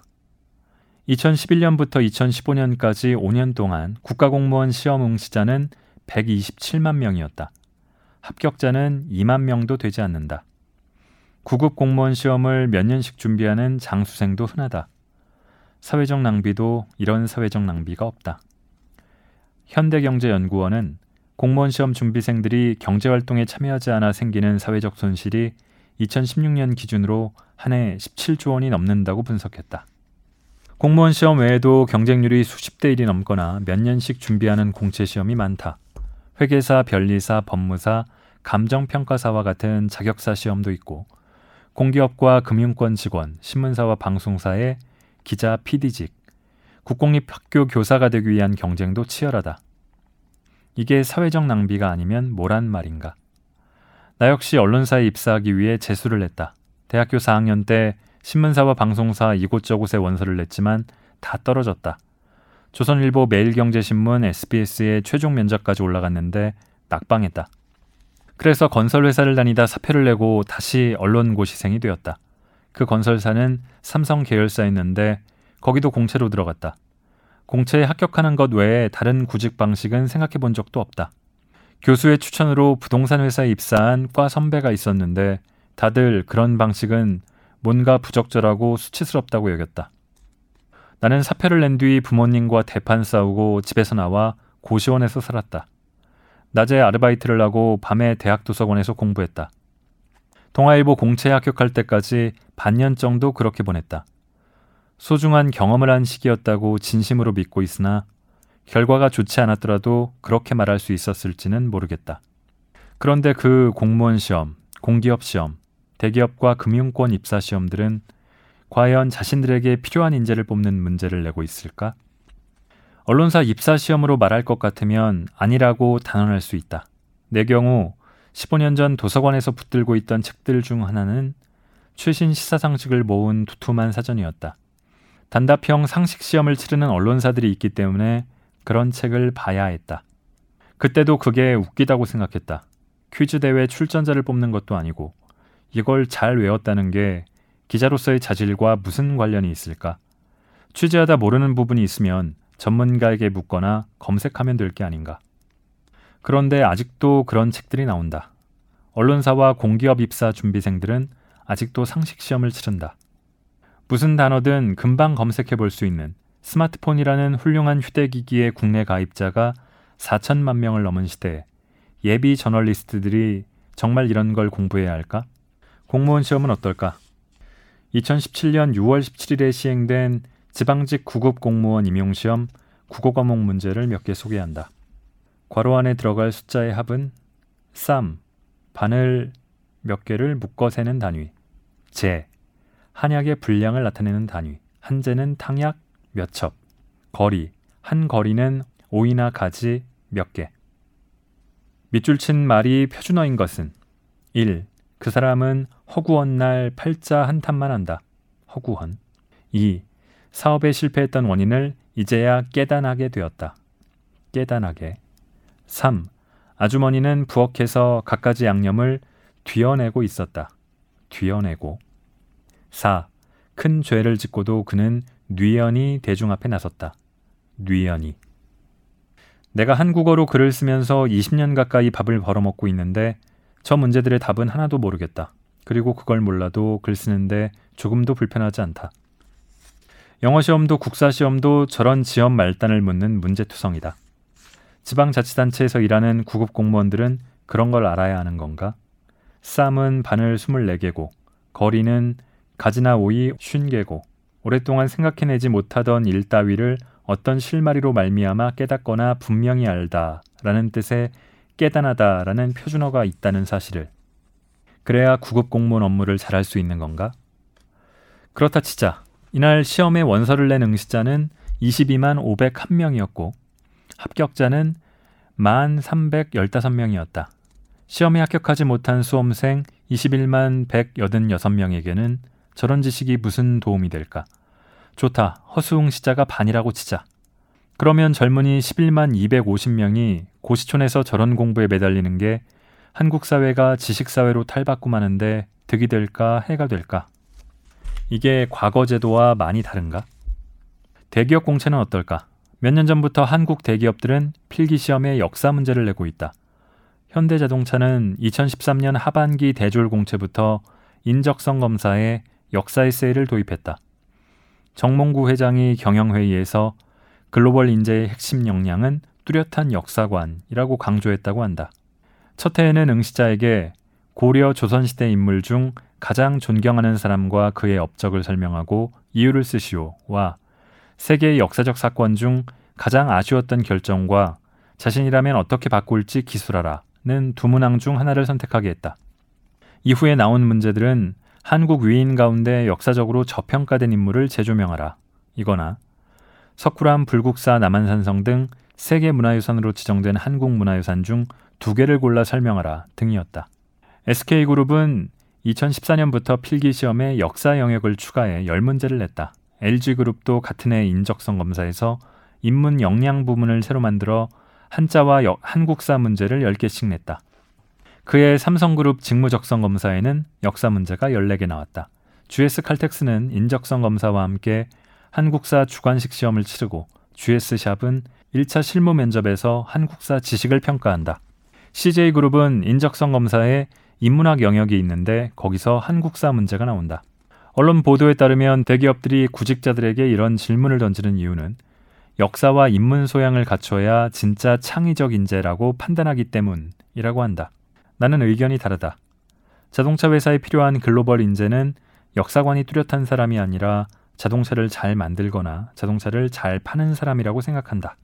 2011년부터 2015년까지 5년 동안 국가공무원 시험 응시자는 127만 명이었다. 합격자는 2만 명도 되지 않는다. 구급 공무원 시험을 몇 년씩 준비하는 장수생도 흔하다. 사회적 낭비도 이런 사회적 낭비가 없다. 현대경제연구원은 공무원 시험 준비생들이 경제활동에 참여하지 않아 생기는 사회적 손실이 2016년 기준으로 한 해 17조 원이 넘는다고 분석했다. 공무원 시험 외에도 경쟁률이 수십 대 1이 넘거나 몇 년씩 준비하는 공채 시험이 많다. 회계사, 변리사, 법무사, 감정평가사와 같은 자격사 시험도 있고 공기업과 금융권 직원, 신문사와 방송사의 기자, PD직, 국공립 학교 교사가 되기 위한 경쟁도 치열하다. 이게 사회적 낭비가 아니면 뭐란 말인가? 나 역시 언론사에 입사하기 위해 재수를 했다. 대학교 4학년 때 신문사와 방송사 이곳저곳에 원서를 냈지만 다 떨어졌다. 조선일보 매일경제신문 SBS의 최종 면접까지 올라갔는데 낙방했다. 그래서 건설회사를 다니다 사표를 내고 다시 언론고시생이 되었다. 그 건설사는 삼성 계열사였는데 거기도 공채로 들어갔다. 공채에 합격하는 것 외에 다른 구직 방식은 생각해 본 적도 없다. 교수의 추천으로 부동산 회사에 입사한 과 선배가 있었는데 다들 그런 방식은 뭔가 부적절하고 수치스럽다고 여겼다. 나는 사표를 낸 뒤 부모님과 대판 싸우고 집에서 나와 고시원에서 살았다. 낮에 아르바이트를 하고 밤에 대학 도서관에서 공부했다. 동아일보 공채에 합격할 때까지 반년 정도 그렇게 보냈다. 소중한 경험을 한 시기였다고 진심으로 믿고 있으나 결과가 좋지 않았더라도 그렇게 말할 수 있었을지는 모르겠다. 그런데 그 공무원 시험, 공기업 시험, 대기업과 금융권 입사 시험들은 과연 자신들에게 필요한 인재를 뽑는 문제를 내고 있을까? 언론사 입사 시험으로 말할 것 같으면 아니라고 단언할 수 있다. 내 경우 15년 전 도서관에서 붙들고 있던 책들 중 하나는 최신 시사 상식을 모은 두툼한 사전이었다. 단답형 상식 시험을 치르는 언론사들이 있기 때문에 그런 책을 봐야 했다. 그때도 그게 웃기다고 생각했다. 퀴즈 대회 출전자를 뽑는 것도 아니고 이걸 잘 외웠다는 게 기자로서의 자질과 무슨 관련이 있을까? 취재하다 모르는 부분이 있으면 전문가에게 묻거나 검색하면 될 게 아닌가. 그런데 아직도 그런 책들이 나온다. 언론사와 공기업 입사 준비생들은 아직도 상식 시험을 치른다. 무슨 단어든 금방 검색해 볼 수 있는 스마트폰이라는 훌륭한 휴대기기의 국내 가입자가 4천만 명을 넘은 시대에 예비 저널리스트들이 정말 이런 걸 공부해야 할까? 공무원 시험은 어떨까? 2017년 6월 17일에 시행된 지방직 구급 공무원 임용시험 국어 과목 문제를 몇 개 소개한다. 괄호 안에 들어갈 숫자의 합은 쌈, 바늘 몇 개를 묶어 세는 단위, 제, 한약의 분량을 나타내는 단위, 한제는 탕약 몇 첩, 거리, 한 거리는 오이나 가지 몇 개. 밑줄 친 말이 표준어인 것은 1. 그 사람은 허구헌 날 팔자 한 탄만 한다. 허구헌. 2. 사업에 실패했던 원인을 이제야 깨단하게 되었다. 깨단하게. 3. 아주머니는 부엌에서 갖가지 양념을 뒤어내고 있었다. 뒤어내고. 4. 큰 죄를 짓고도 그는 뉘연히 대중 앞에 나섰다. 뉘연히. 내가 한국어로 글을 쓰면서 20년 가까이 밥을 벌어먹고 있는데 저 문제들의 답은 하나도 모르겠다. 그리고 그걸 몰라도 글 쓰는데 조금도 불편하지 않다. 영어 시험도 국사 시험도 저런 지연 말단을 묻는 문제투성이다. 지방자치단체에서 일하는 구급 공무원들은 그런 걸 알아야 하는 건가? 쌈은 바늘 24개고, 거리는 가지나 오이 50개고, 오랫동안 생각해내지 못하던 일 따위를 어떤 실마리로 말미암아 깨닫거나 분명히 알다라는 뜻의 깨단하다라는 표준어가 있다는 사실을 그래야 구급 공무원 업무를 잘할 수 있는 건가? 그렇다 치자 이날 시험에 원서를 낸 응시자는 22만 501명이었고 합격자는 1만 315명이었다. 시험에 합격하지 못한 수험생 21만 186명에게는 저런 지식이 무슨 도움이 될까? 좋다. 허수응 시자가 반이라고 치자. 그러면 젊은이 11만 250명이 고시촌에서 저런 공부에 매달리는 게 한국 사회가 지식 사회로 탈바꿈 하는데 득이 될까 해가 될까? 이게 과거 제도와 많이 다른가? 대기업 공채는 어떨까? 몇 년 전부터 한국 대기업들은 필기 시험에 역사 문제를 내고 있다. 현대자동차는 2013년 하반기 대졸 공채부터 인적성 검사에 역사 에세이를 도입했다. 정몽구 회장이 경영회의에서 글로벌 인재의 핵심 역량은 뚜렷한 역사관이라고 강조했다고 한다. 첫 해에는 응시자에게 고려 조선시대 인물 중 가장 존경하는 사람과 그의 업적을 설명하고 이유를 쓰시오와 세계의 역사적 사건 중 가장 아쉬웠던 결정과 자신이라면 어떻게 바꿀지 기술하라는 두 문항 중 하나를 선택하게 했다. 이후에 나온 문제들은 한국 위인 가운데 역사적으로 저평가된 인물을 재조명하라. 이거나 석굴암 불국사 남한산성 등 세계 문화유산으로 지정된 한국 문화유산 중 두 개를 골라 설명하라 등이었다. SK그룹은 2014년부터 필기시험에 역사 영역을 추가해 10문제를 냈다. LG그룹도 같은 해 인적성 검사에서 인문 역량 부문을 새로 만들어 한자와 여, 한국사 문제를 10개씩 냈다. 그해 삼성그룹 직무적성 검사에는 역사 문제가 14개 나왔다. GS 칼텍스는 인적성 검사와 함께 한국사 주관식 시험을 치르고 GS샵은 1차 실무 면접에서 한국사 지식을 평가한다. CJ그룹은 인적성 검사에 인문학 영역이 있는데 거기서 한국사 문제가 나온다. 언론 보도에 따르면 대기업들이 구직자들에게 이런 질문을 던지는 이유는 역사와 인문 소양을 갖춰야 진짜 창의적 인재라고 판단하기 때문이라고 한다. 나는 의견이 다르다. 자동차 회사에 필요한 글로벌 인재는 역사관이 뚜렷한 사람이 아니라 자동차를 잘 만들거나 자동차를 잘 파는 사람이라고 생각한다.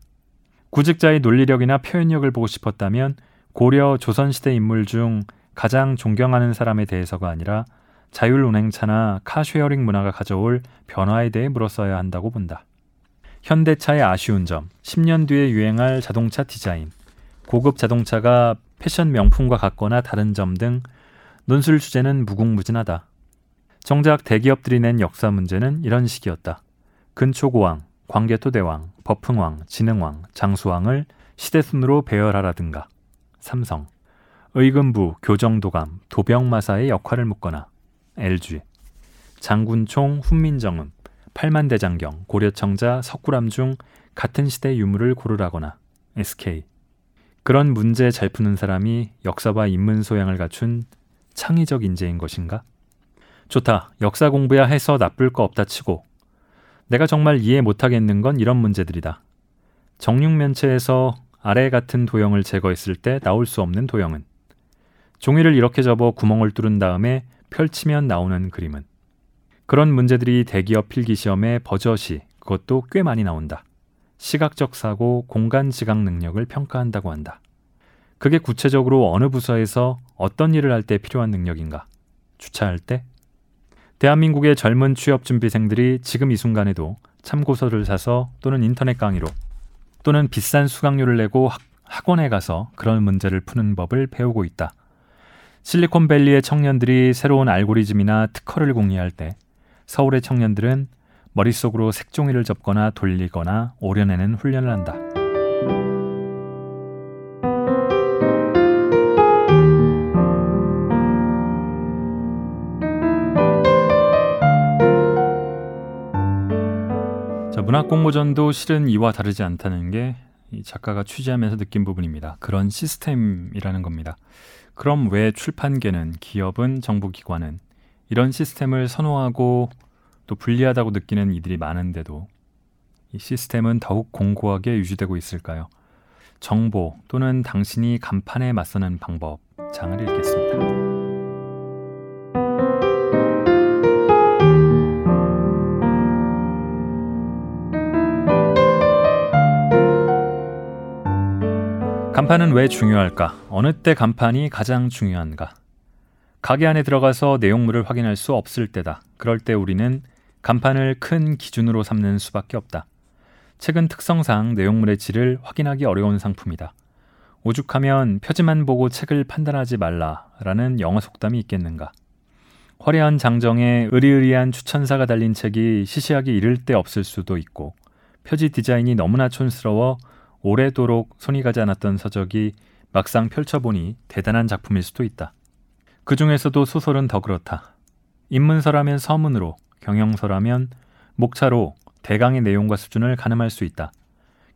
구직자의 논리력이나 표현력을 보고 싶었다면 고려 조선시대 인물 중 가장 존경하는 사람에 대해서가 아니라 자율운행차나 car sharing 문화가 가져올 변화에 대해 물었어야 한다고 본다. 현대차의 아쉬운 점, 10년 뒤에 유행할 자동차 디자인, 고급 자동차가 패션 명품과 같거나 다른 점 등 논술 주제는 무궁무진하다. 정작 대기업들이 낸 역사 문제는 이런 식이었다. 근초고왕, 광개토대왕, 법흥왕, 진흥왕, 장수왕을 시대순으로 배열하라든가. 삼성, 의금부, 교정도감, 도병마사의 역할을 묻거나. LG, 장군총, 훈민정음, 팔만대장경, 고려청자, 석굴암 중 같은 시대 유물을 고르라거나. SK, 그런 문제 잘 푸는 사람이 역사와 인문 소양을 갖춘 창의적 인재인 것인가? 좋다. 역사 공부야 해서 나쁠 거 없다 치고 내가 정말 이해 못하겠는 건 이런 문제들이다. 정육면체에서 아래 같은 도형을 제거했을 때 나올 수 없는 도형은 종이를 이렇게 접어 구멍을 뚫은 다음에 펼치면 나오는 그림은 그런 문제들이 대기업 필기 시험에 버젓이 그것도 꽤 많이 나온다. 시각적 사고, 공간 지각 능력을 평가한다고 한다. 그게 구체적으로 어느 부서에서 어떤 일을 할 때 필요한 능력인가? 주차할 때? 대한민국의 젊은 취업 준비생들이 지금 이 순간에도 참고서를 사서 또는 인터넷 강의로 또는 비싼 수강료를 내고 학원에 가서 그런 문제를 푸는 법을 배우고 있다. 실리콘밸리의 청년들이 새로운 알고리즘이나 특허를 공유할 때 서울의 청년들은 머릿속으로 색종이를 접거나 돌리거나 오려내는 훈련을 한다. 문학 공모전도 실은 이와 다르지 않다는 게 작가가 취재하면서 느낀 부분입니다. 그런 시스템이라는 겁니다. 그럼 왜 출판계는 기업은 정부기관은 이런 시스템을 선호하고 또 불리하다고 느끼는 이들이 많은데도 이 시스템은 더욱 공고하게 유지되고 있을까요? 정보 또는 당신이 간판에 맞서는 방법 장을 읽겠습니다. 간판은 왜 중요할까? 어느 때 간판이 가장 중요한가? 가게 안에 들어가서 내용물을 확인할 수 없을 때다. 그럴 때 우리는 간판을 큰 기준으로 삼는 수밖에 없다. 책은 특성상 내용물의 질을 확인하기 어려운 상품이다. 오죽하면 표지만 보고 책을 판단하지 말라라는 영어 속담이 있겠는가. 화려한 장정에 의리의리한 추천사가 달린 책이 시시하게 이를 데 없을 수도 있고 표지 디자인이 너무나 촌스러워 오래도록 손이 가지 않았던 서적이 막상 펼쳐보니 대단한 작품일 수도 있다. 그 중에서도 소설은 더 그렇다. 인문서라면 서문으로, 경영서라면 목차로 대강의 내용과 수준을 가늠할 수 있다.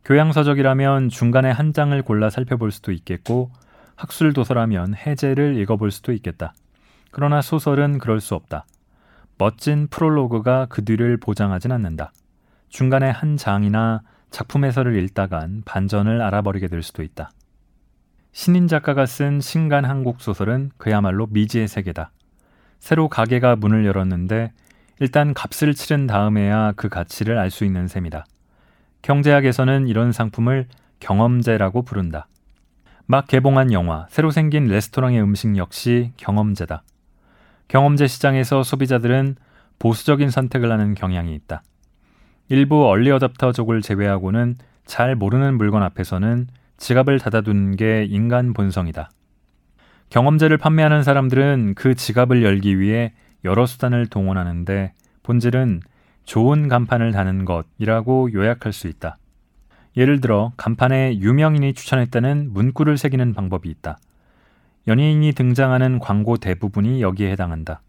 교양서적이라면 중간에 한 장을 골라 살펴볼 수도 있겠고 학술 도서라면 해제를 읽어볼 수도 있겠다. 그러나 소설은 그럴 수 없다. 멋진 프롤로그가 그 뒤를 보장하진 않는다. 중간에 한 장이나 작품 해설을 읽다간 반전을 알아버리게 될 수도 있다. 신인 작가가 쓴 신간 한국 소설은 그야말로 미지의 세계다. 새로 가게가 문을 열었는데 일단 값을 치른 다음에야 그 가치를 알 수 있는 셈이다. 경제학에서는 이런 상품을 경험제라고 부른다. 막 개봉한 영화, 새로 생긴 레스토랑의 음식 역시 경험제다. 경험제 시장에서 소비자들은 보수적인 선택을 하는 경향이 있다. 일부 얼리 어답터족을 제외하고는 잘 모르는 물건 앞에서는 지갑을 닫아두는 게 인간 본성이다. 경험제를 판매하는 사람들은 그 지갑을 열기 위해 여러 수단을 동원하는데 본질은 좋은 간판을 다는 것이라고 요약할 수 있다. 예를 들어 간판에 유명인이 추천했다는 문구를 새기는 방법이 있다. 연예인이 등장하는 광고 대부분이 여기에 해당한다.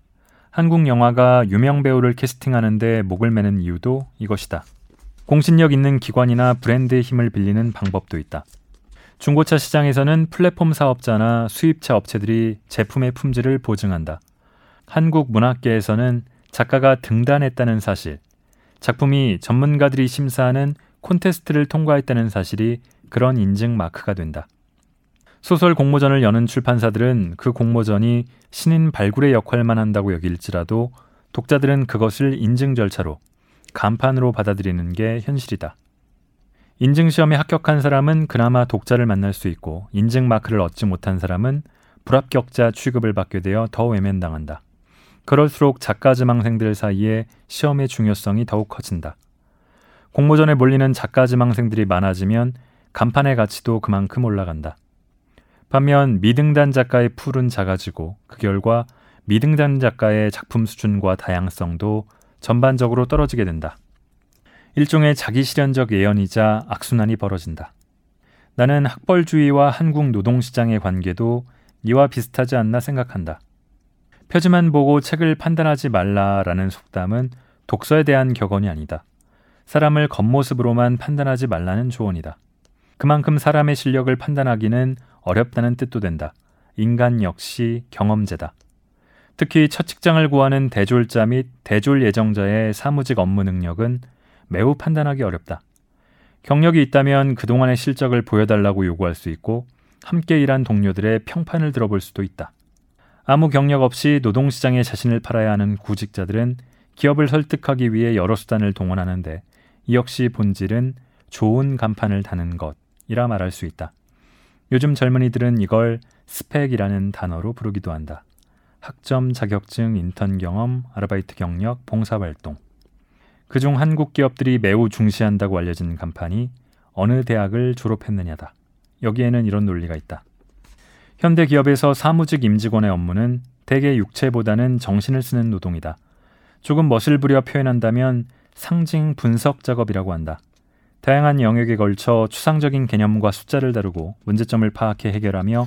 한국 영화가 유명 배우를 캐스팅하는데 목을 매는 이유도 이것이다. 공신력 있는 기관이나 브랜드의 힘을 빌리는 방법도 있다. 중고차 시장에서는 플랫폼 사업자나 수입차 업체들이 제품의 품질을 보증한다. 한국 문학계에서는 작가가 등단했다는 사실, 작품이 전문가들이 심사하는 콘테스트를 통과했다는 사실이 그런 인증 마크가 된다. 소설 공모전을 여는 출판사들은 그 공모전이 신인 발굴의 역할만 한다고 여길지라도 독자들은 그것을 인증 절차로 간판으로 받아들이는 게 현실이다. 인증 시험에 합격한 사람은 그나마 독자를 만날 수 있고 인증 마크를 얻지 못한 사람은 불합격자 취급을 받게 되어 더 외면당한다. 그럴수록 작가 지망생들 사이에 시험의 중요성이 더욱 커진다. 공모전에 몰리는 작가 지망생들이 많아지면 간판의 가치도 그만큼 올라간다. 반면 미등단 작가의 풀은 작아지고 그 결과 미등단 작가의 작품 수준과 다양성도 전반적으로 떨어지게 된다. 일종의 자기 실현적 예언이자 악순환이 벌어진다. 나는 학벌주의와 한국 노동시장의 관계도 이와 비슷하지 않나 생각한다. 표지만 보고 책을 판단하지 말라라는 속담은 독서에 대한 격언이 아니다. 사람을 겉모습으로만 판단하지 말라는 조언이다. 그만큼 사람의 실력을 판단하기는 어렵다는 뜻도 된다. 인간 역시 경험제다. 특히 첫 직장을 구하는 대졸자 및 대졸 예정자의 사무직 업무 능력은 매우 판단하기 어렵다. 경력이 있다면 그동안의 실적을 보여달라고 요구할 수 있고 함께 일한 동료들의 평판을 들어볼 수도 있다. 아무 경력 없이 노동시장에 자신을 팔아야 하는 구직자들은 기업을 설득하기 위해 여러 수단을 동원하는데 이 역시 본질은 좋은 간판을 다는 것 이라 말할 수 있다. 요즘 젊은이들은 이걸 스펙이라는 단어로 부르기도 한다. 학점, 자격증, 인턴 경험, 아르바이트 경력, 봉사활동. 그중 한국 기업들이 매우 중시한다고 알려진 간판이 어느 대학을 졸업했느냐다. 여기에는 이런 논리가 있다. 현대 기업에서 사무직 임직원의 업무는 대개 육체보다는 정신을 쓰는 노동이다. 조금 멋을 부려 표현한다면 상징 분석 작업이라고 한다. 다양한 영역에 걸쳐 추상적인 개념과 숫자를 다루고 문제점을 파악해 해결하며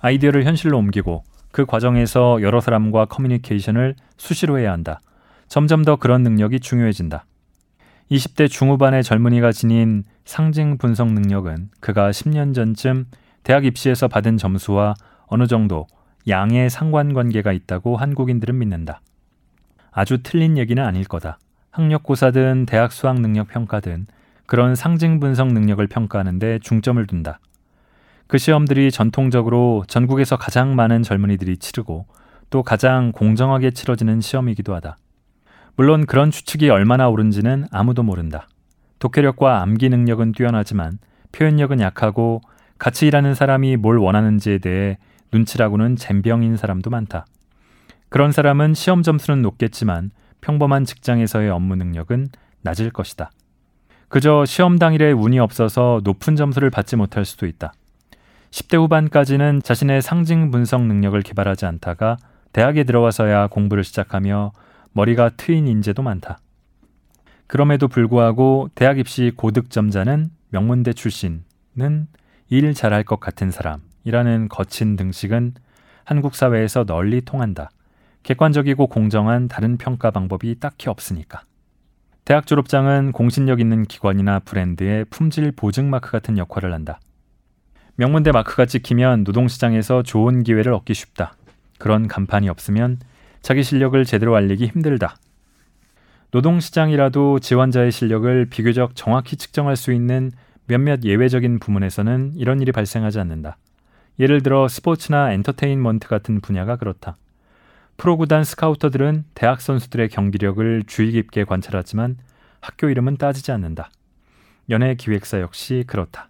아이디어를 현실로 옮기고 그 과정에서 여러 사람과 커뮤니케이션을 수시로 해야 한다. 점점 더 그런 능력이 중요해진다. 20대 중후반의 젊은이가 지닌 상징 분석 능력은 그가 10년 전쯤 대학 입시에서 받은 점수와 어느 정도 양의 상관관계가 있다고 한국인들은 믿는다. 아주 틀린 얘기는 아닐 거다. 학력고사든 대학 수학 능력 평가든 그런 상징 분석 능력을 평가하는데 중점을 둔다. 그 시험들이 전통적으로 전국에서 가장 많은 젊은이들이 치르고 또 가장 공정하게 치러지는 시험이기도 하다. 물론 그런 추측이 얼마나 옳은지는 아무도 모른다. 독해력과 암기 능력은 뛰어나지만 표현력은 약하고 같이 일하는 사람이 뭘 원하는지에 대해 눈치라고는 잼병인 사람도 많다. 그런 사람은 시험 점수는 높겠지만 평범한 직장에서의 업무 능력은 낮을 것이다. 그저 시험 당일에 운이 없어서 높은 점수를 받지 못할 수도 있다. 10대 후반까지는 자신의 상징 분석 능력을 개발하지 않다가 대학에 들어와서야 공부를 시작하며 머리가 트인 인재도 많다. 그럼에도 불구하고 대학 입시 고득점자는 명문대 출신은 일 잘할 것 같은 사람이라는 거친 등식은 한국 사회에서 널리 통한다. 객관적이고 공정한 다른 평가 방법이 딱히 없으니까. 대학 졸업장은 공신력 있는 기관이나 브랜드의 품질 보증 마크 같은 역할을 한다. 명문대 마크가 찍히면 노동시장에서 좋은 기회를 얻기 쉽다. 그런 간판이 없으면 자기 실력을 제대로 알리기 힘들다. 노동시장이라도 지원자의 실력을 비교적 정확히 측정할 수 있는 몇몇 예외적인 부문에서는 이런 일이 발생하지 않는다. 예를 들어 스포츠나 엔터테인먼트 같은 분야가 그렇다. 프로구단 스카우터들은 대학 선수들의 경기력을 주의 깊게 관찰하지만 학교 이름은 따지지 않는다. 연예 기획사 역시 그렇다.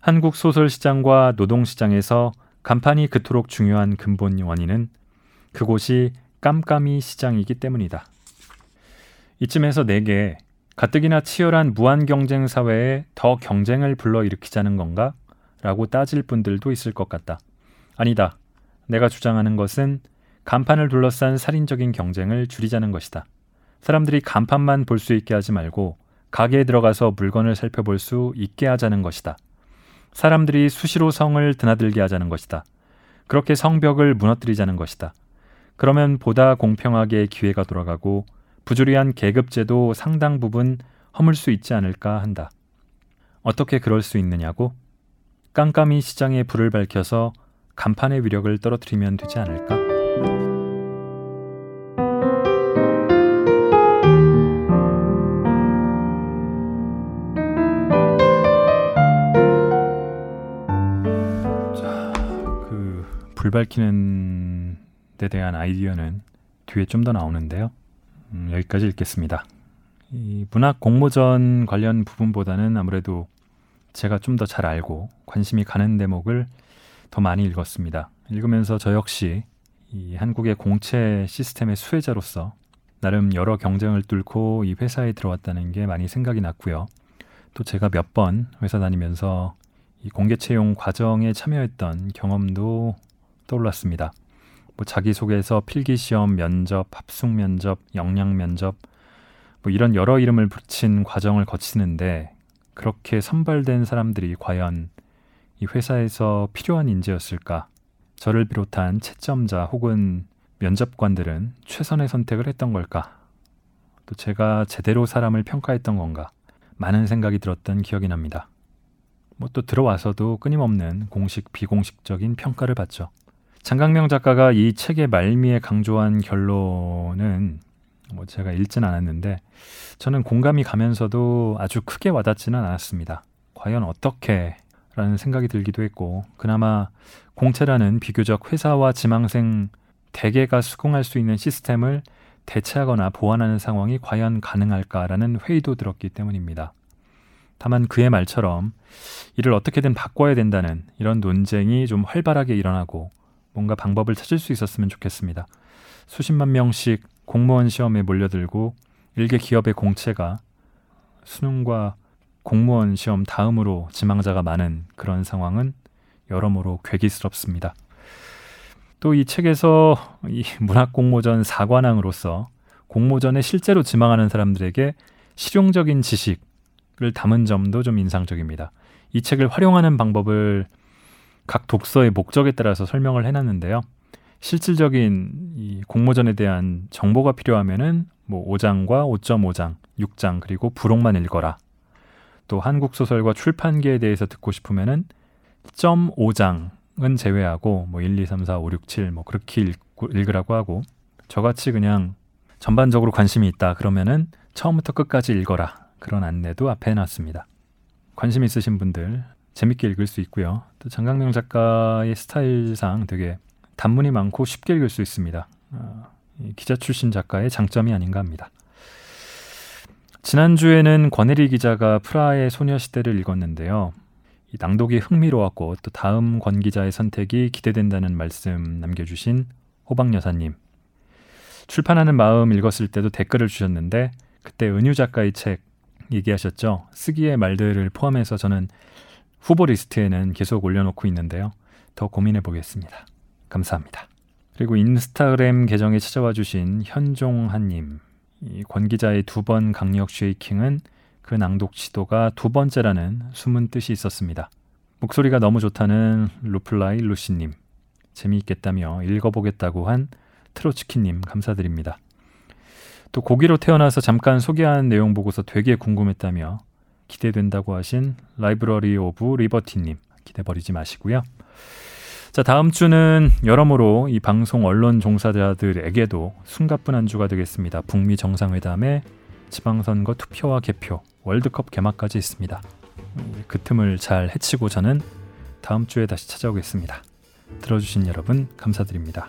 한국 소설 시장과 노동 시장에서 간판이 그토록 중요한 근본 원인은 그곳이 깜깜이 시장이기 때문이다. 이쯤에서 내게 가뜩이나 치열한 무한 경쟁 사회에 더 경쟁을 불러일으키자는 건가? 라고 따질 분들도 있을 것 같다. 아니다. 내가 주장하는 것은 간판을 둘러싼 살인적인 경쟁을 줄이자는 것이다. 사람들이 간판만 볼 수 있게 하지 말고 가게에 들어가서 물건을 살펴볼 수 있게 하자는 것이다. 사람들이 수시로 성을 드나들게 하자는 것이다. 그렇게 성벽을 무너뜨리자는 것이다. 그러면 보다 공평하게 기회가 돌아가고 부조리한 계급제도 상당 부분 허물 수 있지 않을까 한다. 어떻게 그럴 수 있느냐고? 깜깜이 시장에 불을 밝혀서 간판의 위력을 떨어뜨리면 되지 않을까? 불 밝히는 데 대한 아이디어는 뒤에 좀 더 나오는데요. 음, 여기까지 읽겠습니다. 이 문학 공모전 관련 부분보다는 아무래도 제가 좀 더 잘 알고 관심이 가는 대목을 더 많이 읽었습니다. 읽으면서 저 역시 이 한국의 공채 시스템의 수혜자로서 나름 여러 경쟁을 뚫고 이 회사에 들어왔다는 게 많이 생각이 났고요. 또 제가 몇 번 회사 다니면서 이 공개 채용 과정에 참여했던 경험도 떠올랐습니다. 뭐 자기소개서, 필기시험, 면접, 합숙 면접, 역량 면접, 뭐 이런 여러 이름을 붙인 과정을 거치는데 그렇게 선발된 사람들이 과연 이 회사에서 필요한 인재였을까? 저를 비롯한 채점자 혹은 면접관들은 최선의 선택을 했던 걸까? 또 제가 제대로 사람을 평가했던 건가? 많은 생각이 들었던 기억이 납니다. 뭐 또 들어와서도 끊임없는 공식 비공식적인 평가를 받죠. 장강명 작가가 이 책의 말미에 강조한 결론은 뭐 제가 읽진 않았는데 저는 공감이 가면서도 아주 크게 와닿지는 않았습니다. 과연 어떻게 라는 생각이 들기도 했고 그나마 공채라는 비교적 회사와 지망생 대개가 수긍할 수 있는 시스템을 대체하거나 보완하는 상황이 과연 가능할까라는 회의도 들었기 때문입니다. 다만 그의 말처럼 이를 어떻게든 바꿔야 된다는 이런 논쟁이 좀 활발하게 일어나고 뭔가 방법을 찾을 수 있었으면 좋겠습니다. 수십만 명씩 공무원 시험에 몰려들고 일개 기업의 공채가 수능과 공무원 시험 다음으로 지망자가 많은 그런 상황은 여러모로 괴기스럽습니다. 또 이 책에서 이 문학 공모전 사관왕으로서 공모전에 실제로 지망하는 사람들에게 실용적인 지식을 담은 점도 좀 인상적입니다. 이 책을 활용하는 방법을 각 독서의 목적에 따라서 설명을 해놨는데요. 실질적인 이 공모전에 대한 정보가 필요하면은 뭐 5장과 5.5장, 6장 그리고 부록만 읽어라. 또 한국 소설과 출판계에 대해서 듣고 싶으면은 0.5장은 제외하고 뭐 1, 2, 3, 4, 5, 6, 7 뭐 그렇게 읽고, 읽으라고 하고 저같이 그냥 전반적으로 관심이 있다 그러면은 처음부터 끝까지 읽어라 그런 안내도 앞에 해놨습니다. 관심 있으신 분들 재밌게 읽을 수 있고요. 또 장강명 작가의 스타일상 되게 단문이 많고 쉽게 읽을 수 있습니다. 어, 기자 출신 작가의 장점이 아닌가 합니다. 지난주에는 권혜리 기자가 프라하의 소녀시대를 읽었는데요. 낭독이 흥미로웠고 또 다음 권 기자의 선택이 기대된다는 말씀 남겨주신 호박 여사님. 출판하는 마음 읽었을 때도 댓글을 주셨는데 그때 은유 작가의 책 얘기하셨죠. 쓰기의 말들을 포함해서 저는 후보 리스트에는 계속 올려놓고 있는데요. 더 고민해 보겠습니다. 감사합니다. 그리고 인스타그램 계정에 찾아와 주신 현종한님. 권 기자의 두 번 강력 쉐이킹은 그 낭독 시도가 두 번째라는 숨은 뜻이 있었습니다. 목소리가 너무 좋다는 루플라이 루시님. 재미있겠다며 읽어보겠다고 한 트로츠키님 감사드립니다. 또 고기로 태어나서 잠깐 소개한 내용 보고서 되게 궁금했다며 기대된다고 하신 라이브러리 오브 리버티님 기대 버리지 마시고요. 자 다음 주는 여러모로 이 방송 언론 종사자들에게도 숨가쁜 한 주가 되겠습니다. 북미 정상회담에 지방선거 투표와 개표, 월드컵 개막까지 있습니다. 그 틈을 잘 해치고 저는 다음 주에 다시 찾아오겠습니다. 들어주신 여러분 감사드립니다.